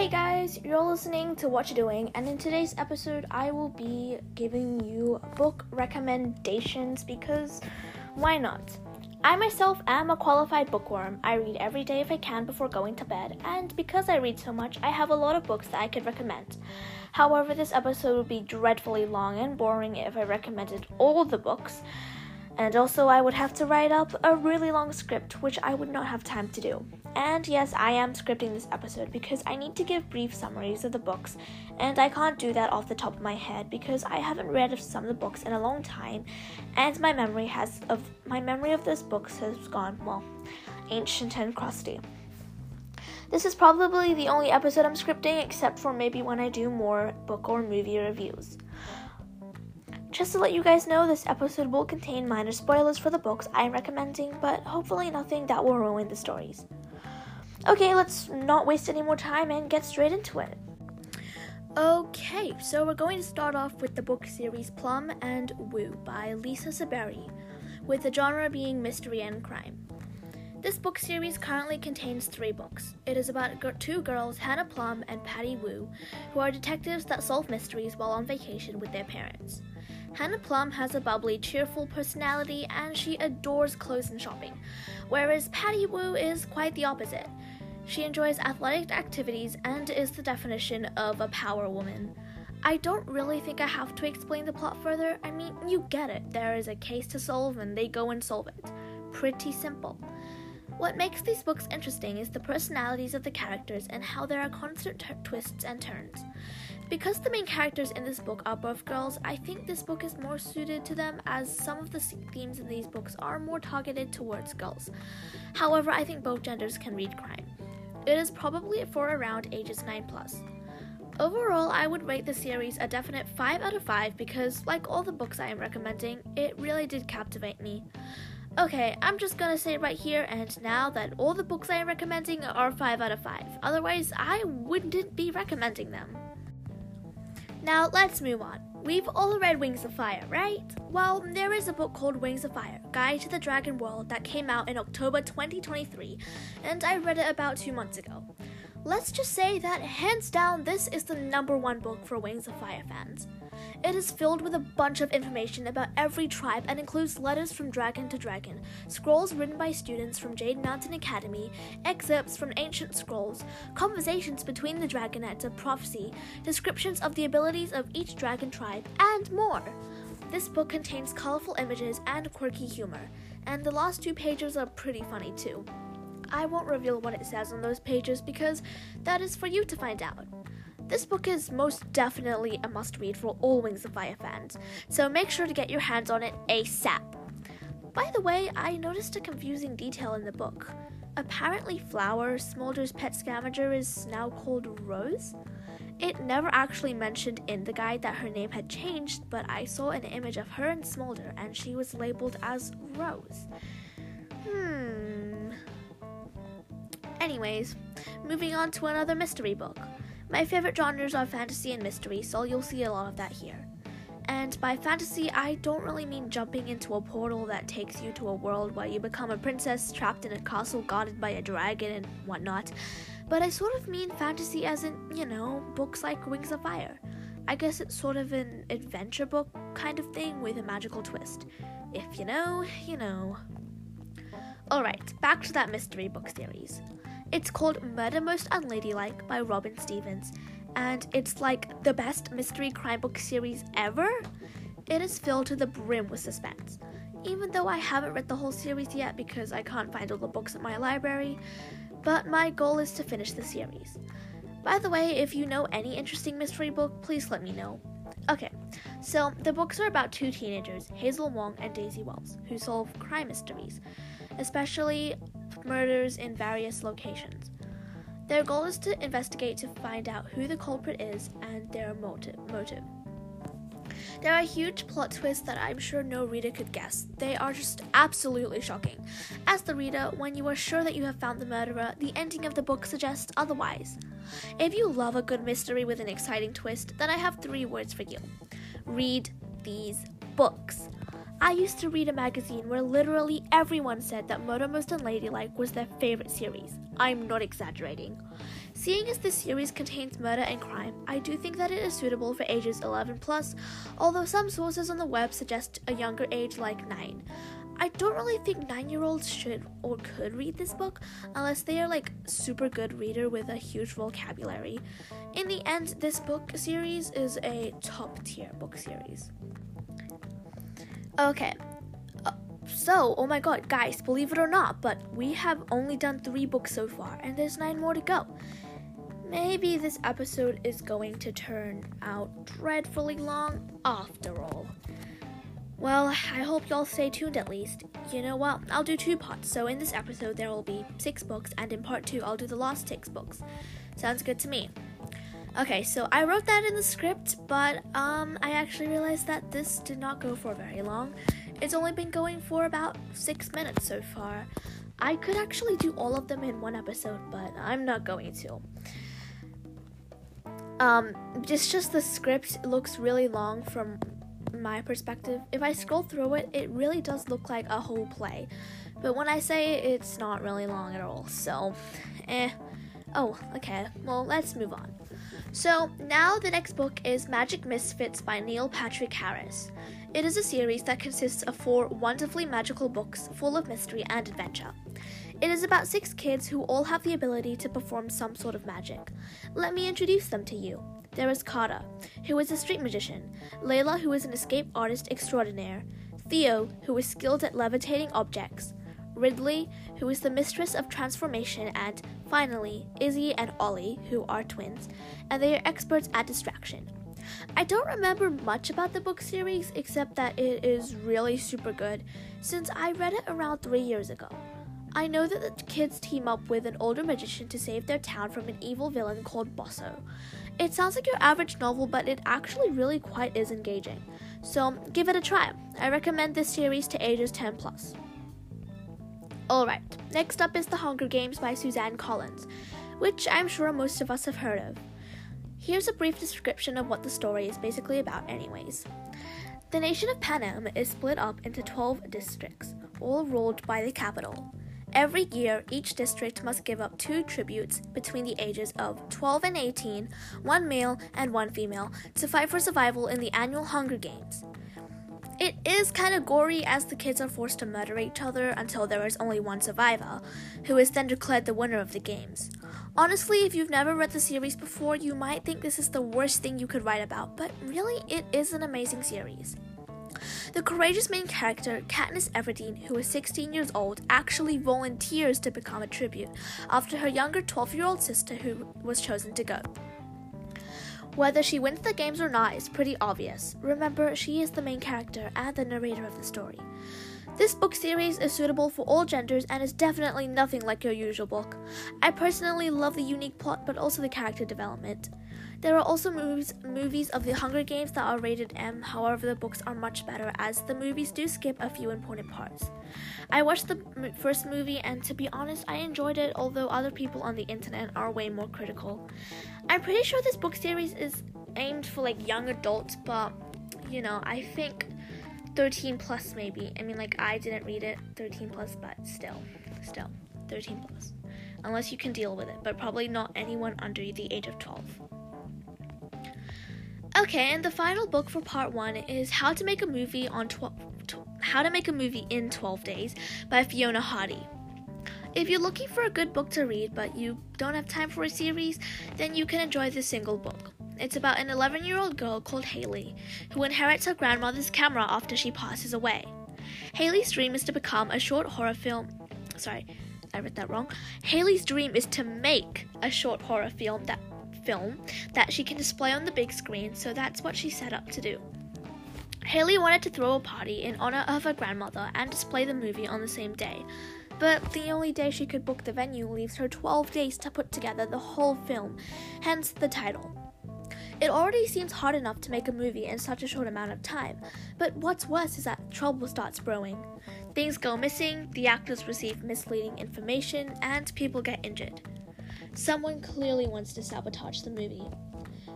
Hey guys, you're listening to What You're Doing, and in today's episode, I will be giving you book recommendations because why not? I myself am a qualified bookworm. I read every day if I can before going to bed, and because I read so much, I have a lot of books that I could recommend. However, this episode would be dreadfully long and boring if I recommended all the books, and also I would have to write up a really long script, which I would not have time to do. And yes, I am scripting this episode because I need to give brief summaries of the books, and I can't do that off the top of my head because I haven't read some of the books in a long time, and my memory has of my memory of those books has gone well, ancient and crusty. This is probably the only episode I'm scripting, except for maybe when I do more book or movie reviews. Just to let you guys know, this episode will contain minor spoilers for the books I'm recommending, but hopefully nothing that will ruin the stories. Okay, let's not waste any more time and get straight into it. Okay, so we're going to start off with the book series Plum and Woo by Lisa Saberi, with the genre being mystery and crime. This book series currently contains three books. It is about two girls, Hannah Plum and Patty Wu, who are detectives that solve mysteries while on vacation with their parents. Hannah Plum has a bubbly, cheerful personality and she adores clothes and shopping, whereas Patty Wu is quite the opposite. She enjoys athletic activities and is the definition of a power woman. I don't really think I have to explain the plot further. I mean, you get it. There is a case to solve and they go and solve it. Pretty simple. What makes these books interesting is the personalities of the characters and how there are constant t- twists and turns. Because the main characters in this book are both girls, I think this book is more suited to them as some of the themes in these books are more targeted towards girls. However, I think both genders can read crime. It is probably for around ages 9 plus. Overall, I would rate the series a definite 5 out of 5 because, like all the books I am recommending, it really did captivate me. Okay, I'm just gonna say right here and now that all the books I am recommending are 5 out of 5. Otherwise, I wouldn't be recommending them. Now, let's move on. We've all read Wings of Fire, right? Well, there is a book called Wings of Fire Guide to the Dragon World that came out in October 2023, and I read it about two months ago. Let's just say that hands down, this is the number one book for Wings of Fire fans. It is filled with a bunch of information about every tribe and includes letters from dragon to dragon, scrolls written by students from Jade Mountain Academy, excerpts from ancient scrolls, conversations between the dragonets of prophecy, descriptions of the abilities of each dragon tribe, and more. This book contains colorful images and quirky humor, and the last two pages are pretty funny too. I won't reveal what it says on those pages because that is for you to find out. This book is most definitely a must read for all Wings of Fire fans, so make sure to get your hands on it ASAP. By the way, I noticed a confusing detail in the book. Apparently, Flower, Smolder's pet scavenger, is now called Rose. It never actually mentioned in the guide that her name had changed, but I saw an image of her and Smolder and she was labeled as Rose. Hmm. Anyways, moving on to another mystery book. My favorite genres are fantasy and mystery, so you'll see a lot of that here. And by fantasy, I don't really mean jumping into a portal that takes you to a world where you become a princess trapped in a castle guarded by a dragon and whatnot, but I sort of mean fantasy as in, you know, books like Wings of Fire. I guess it's sort of an adventure book kind of thing with a magical twist. If you know, you know. Alright, back to that mystery book series. It's called Murder Most Unladylike by Robin Stevens, and it's like the best mystery crime book series ever. It is filled to the brim with suspense. Even though I haven't read the whole series yet because I can't find all the books at my library, but my goal is to finish the series. By the way, if you know any interesting mystery book, please let me know. Okay, so the books are about two teenagers, Hazel Wong and Daisy Wells, who solve crime mysteries, especially murders in various locations. Their goal is to investigate to find out who the culprit is and their motive. motive. There are huge plot twists that I'm sure no reader could guess. They are just absolutely shocking. As the reader, when you are sure that you have found the murderer, the ending of the book suggests otherwise. If you love a good mystery with an exciting twist, then I have three words for you read these books. I used to read a magazine where literally everyone said that Murder Most Unladylike was their favorite series. I'm not exaggerating. Seeing as this series contains murder and crime, I do think that it is suitable for ages 11 plus, although some sources on the web suggest a younger age like 9. I don't really think 9-year-olds should or could read this book unless they are like super good reader with a huge vocabulary. In the end, this book series is a top tier book series. Okay. Uh, so, oh my god, guys, believe it or not, but we have only done three books so far, and there's nine more to go. Maybe this episode is going to turn out dreadfully long after all. Well, I hope y'all stay tuned at least. You know what? I'll do two parts. So in this episode there will be six books, and in part two I'll do the last six books. Sounds good to me. Okay, so I wrote that in the script, but um, I actually realized that this did not go for very long. It's only been going for about six minutes so far. I could actually do all of them in one episode, but I'm not going to. Um, it's just the script looks really long from my perspective. If I scroll through it, it really does look like a whole play. But when I say it, it's not really long at all, so eh. Oh, okay, well, let's move on. So, now the next book is Magic Misfits by Neil Patrick Harris. It is a series that consists of four wonderfully magical books full of mystery and adventure. It is about six kids who all have the ability to perform some sort of magic. Let me introduce them to you. There is Carter, who is a street magician, Leila, who is an escape artist extraordinaire, Theo, who is skilled at levitating objects, Ridley, who is the mistress of transformation, and finally, Izzy and Ollie, who are twins, and they are experts at distraction. I don't remember much about the book series except that it is really super good since I read it around three years ago. I know that the kids team up with an older magician to save their town from an evil villain called Bosso. It sounds like your average novel, but it actually really quite is engaging. So give it a try. I recommend this series to ages 10 plus. Alright, next up is The Hunger Games by Suzanne Collins, which I'm sure most of us have heard of. Here's a brief description of what the story is basically about, anyways. The nation of Panem is split up into 12 districts, all ruled by the Capitol. Every year, each district must give up two tributes between the ages of 12 and 18, one male and one female, to fight for survival in the annual Hunger Games. It is kind of gory as the kids are forced to murder each other until there is only one survivor, who is then declared the winner of the games. Honestly, if you've never read the series before, you might think this is the worst thing you could write about, but really, it is an amazing series. The courageous main character, Katniss Everdeen, who is 16 years old, actually volunteers to become a tribute after her younger 12 year old sister, who was chosen to go. Whether she wins the games or not is pretty obvious. Remember, she is the main character and the narrator of the story. This book series is suitable for all genders and is definitely nothing like your usual book. I personally love the unique plot but also the character development. There are also movies, movies of the Hunger Games that are rated M, however, the books are much better as the movies do skip a few important parts. I watched the m- first movie and to be honest, I enjoyed it, although other people on the internet are way more critical. I'm pretty sure this book series is aimed for like young adults, but you know, I think 13 plus maybe. I mean, like, I didn't read it 13 plus, but still, still, 13 plus. Unless you can deal with it, but probably not anyone under the age of 12. Okay, and the final book for part one is How to Make a Movie on 12, How to Make a Movie in 12 Days by Fiona Hardy. If you're looking for a good book to read but you don't have time for a series, then you can enjoy this single book. It's about an 11 year old girl called Haley who inherits her grandmother's camera after she passes away. Haley's dream is to become a short horror film. Sorry, I read that wrong. Haley's dream is to make a short horror film that film that she can display on the big screen, so that's what she set up to do. Haley wanted to throw a party in honor of her grandmother and display the movie on the same day, but the only day she could book the venue leaves her 12 days to put together the whole film, hence the title. It already seems hard enough to make a movie in such a short amount of time, but what's worse is that trouble starts brewing. Things go missing, the actors receive misleading information, and people get injured. Someone clearly wants to sabotage the movie.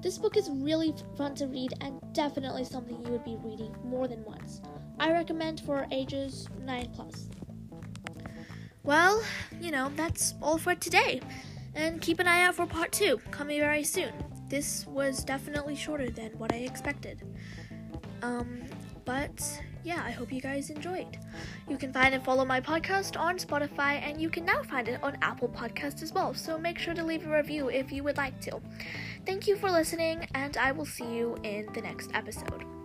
This book is really fun to read and definitely something you would be reading more than once. I recommend for ages 9 plus. Well, you know, that's all for today. And keep an eye out for part 2 coming very soon. This was definitely shorter than what I expected. Um, but yeah, I hope you guys enjoyed. You can find and follow my podcast on Spotify, and you can now find it on Apple Podcast as well. So make sure to leave a review if you would like to. Thank you for listening, and I will see you in the next episode.